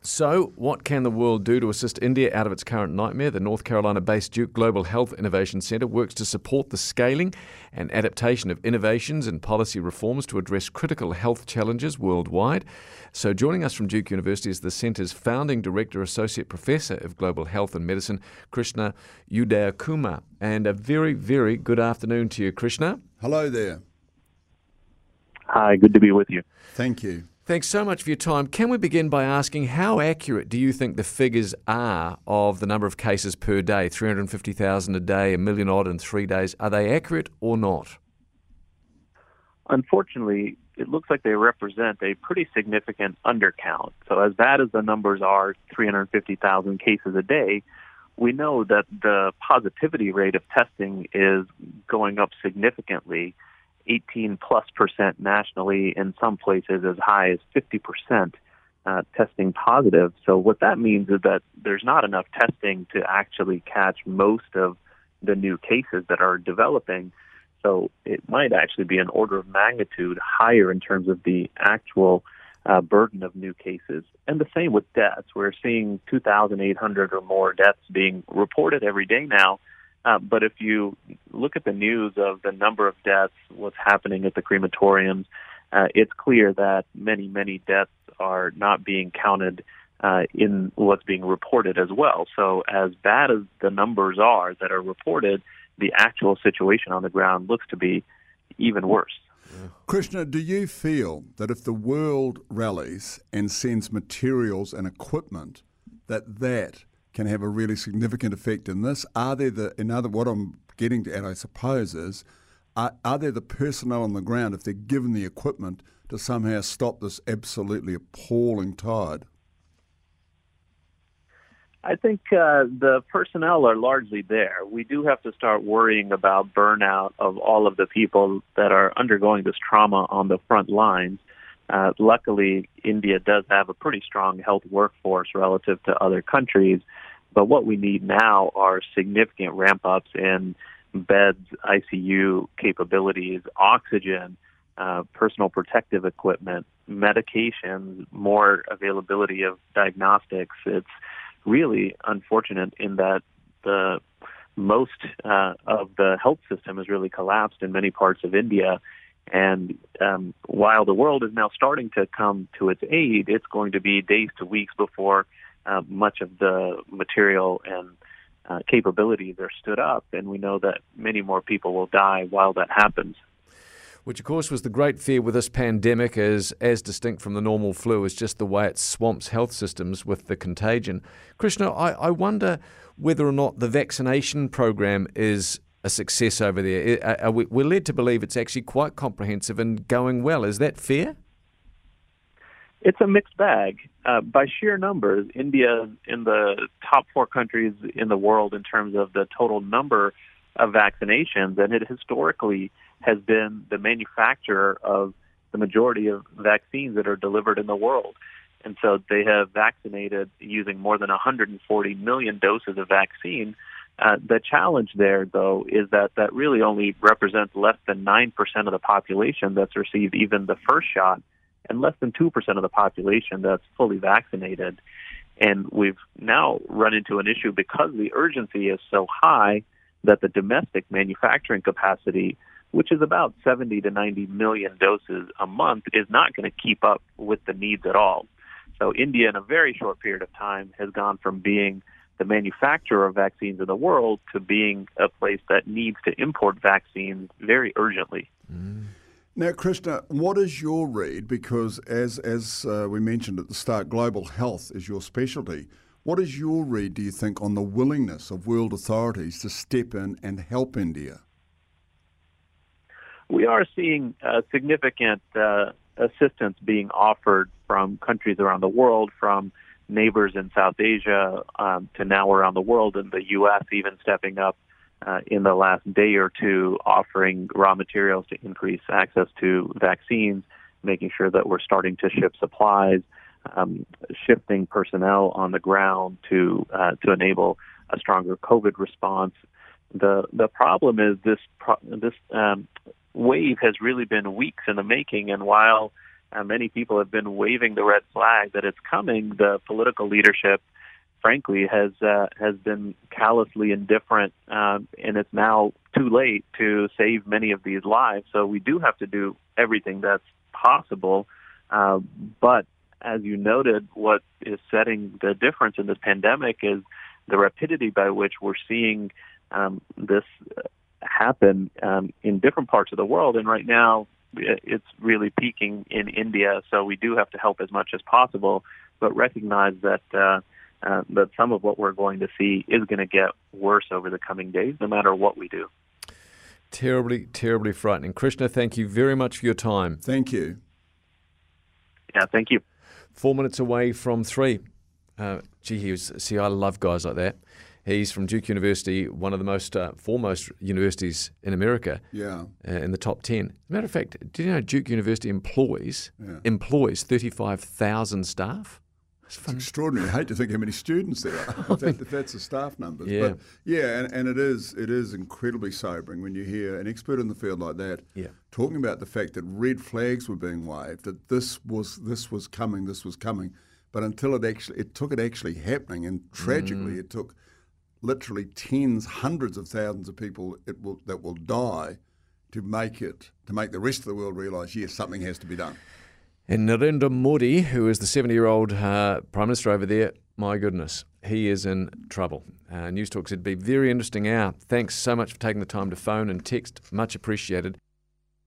So, what can the world do to assist India out of its current nightmare? The North Carolina based Duke Global Health Innovation Center works to support the scaling and adaptation of innovations and policy reforms to address critical health challenges worldwide. So, joining us from Duke University is the center's founding director, associate professor of global health and medicine, Krishna Udayakumar. And a very, very good afternoon to you, Krishna. Hello there. Hi, good to be with you. Thank you. Thanks so much for your time. Can we begin by asking how accurate do you think the figures are of the number of cases per day 350,000 a day, a million odd in three days? Are they accurate or not? Unfortunately, it looks like they represent a pretty significant undercount. So, as bad as the numbers are 350,000 cases a day we know that the positivity rate of testing is going up significantly 18 plus percent nationally, in some places as high as 50 percent uh, testing positive. So what that means is that there's not enough testing to actually catch most of the new cases that are developing. So it might actually be an order of magnitude higher in terms of the actual uh, burden of new cases. And the same with deaths. We're seeing 2,800 or more deaths being reported every day now. Uh, but if you look at the news of the number of deaths, what's happening at the crematoriums, uh, it's clear that many, many deaths are not being counted uh, in what's being reported as well. So, as bad as the numbers are that are reported, the actual situation on the ground looks to be even worse. Yeah. Krishna, do you feel that if the world rallies and sends materials and equipment, that that can have a really significant effect in this? Are there the, in other, what I'm getting at, I suppose, is are, are there the personnel on the ground, if they're given the equipment, to somehow stop this absolutely appalling tide? I think uh, the personnel are largely there. We do have to start worrying about burnout of all of the people that are undergoing this trauma on the front lines. Uh, luckily, India does have a pretty strong health workforce relative to other countries, but what we need now are significant ramp ups in beds, ICU capabilities, oxygen, uh, personal protective equipment, medications, more availability of diagnostics. It's really unfortunate in that the most uh, of the health system has really collapsed in many parts of India. And um, while the world is now starting to come to its aid, it's going to be days to weeks before uh, much of the material and uh, are stood up. And we know that many more people will die while that happens which of course was the great fear with this pandemic is as distinct from the normal flu is just the way it swamps health systems with the contagion. Krishna, I, I wonder whether or not the vaccination program is a success over there. Are we, we're led to believe it's actually quite comprehensive and going well. Is that fair? It's a mixed bag. Uh, by sheer numbers, India is in the top four countries in the world in terms of the total number of vaccinations, and it historically has been the manufacturer of the majority of vaccines that are delivered in the world. And so they have vaccinated using more than 140 million doses of vaccine. Uh, the challenge there, though, is that that really only represents less than 9% of the population that's received even the first shot, and less than 2% of the population that's fully vaccinated. And we've now run into an issue because the urgency is so high that the domestic manufacturing capacity which is about 70 to 90 million doses a month, is not going to keep up with the needs at all. So India, in a very short period of time, has gone from being the manufacturer of vaccines in the world to being a place that needs to import vaccines very urgently. Mm. Now, Krishna, what is your read? Because as as uh, we mentioned at the start, global health is your specialty. What is your read, do you think, on the willingness of world authorities to step in and help India? we are seeing uh, significant uh, assistance being offered from countries around the world, from neighbors in South Asia um, to now around the world, and the U.S. even stepping up uh, in the last day or two, offering raw materials to increase access to vaccines, making sure that we're starting to ship supplies, um, shifting personnel on the ground to uh, to enable a stronger COVID response. The the problem is this pro- this um, wave has really been weeks in the making. And while uh, many people have been waving the red flag that it's coming. The political leadership, frankly, has uh, has been callously indifferent, uh, and it's now too late to save many of these lives. So we do have to do everything that's possible. Uh, but as you noted, what is setting the difference in this pandemic is the rapidity by which we're seeing um, this happen um, in different parts of the world. And right now, it's really peaking in India. So we do have to help as much as possible, but recognize that uh, that some of what we're going to see is going to get worse over the coming days, no matter what we do. Terribly, terribly frightening. Krishna, thank you very much for your time. Thank you. Yeah, thank you. Four minutes away from three. Uh, gee, he was, see, I love guys like that. He's from Duke University, one of the most uh, foremost universities in America. Yeah. Uh, in the top ten. As a matter of fact, do you know Duke University employs Yeah. employs thirty five thousand staff? It's extraordinary. I hate to think how many students there are. If, that, if that's the staff numbers. Yeah. But yeah, and, and it is it is incredibly sobering when you hear an expert in the field like that Yeah. talking about the fact that red flags were being waved, that this was this was coming, this was coming. But until it actually it took it actually happening and tragically Mm. it took literally tens, hundreds of thousands of people it will that will die to make it to make the rest of the world realise yes, something has to be done. And Narendra Modi, who is the 70 year old uh, Prime Minister over there, my goodness, he is in trouble. Uh, News Talk said, it'd be very interesting hour. Thanks so much for taking the time to phone and text. Much appreciated.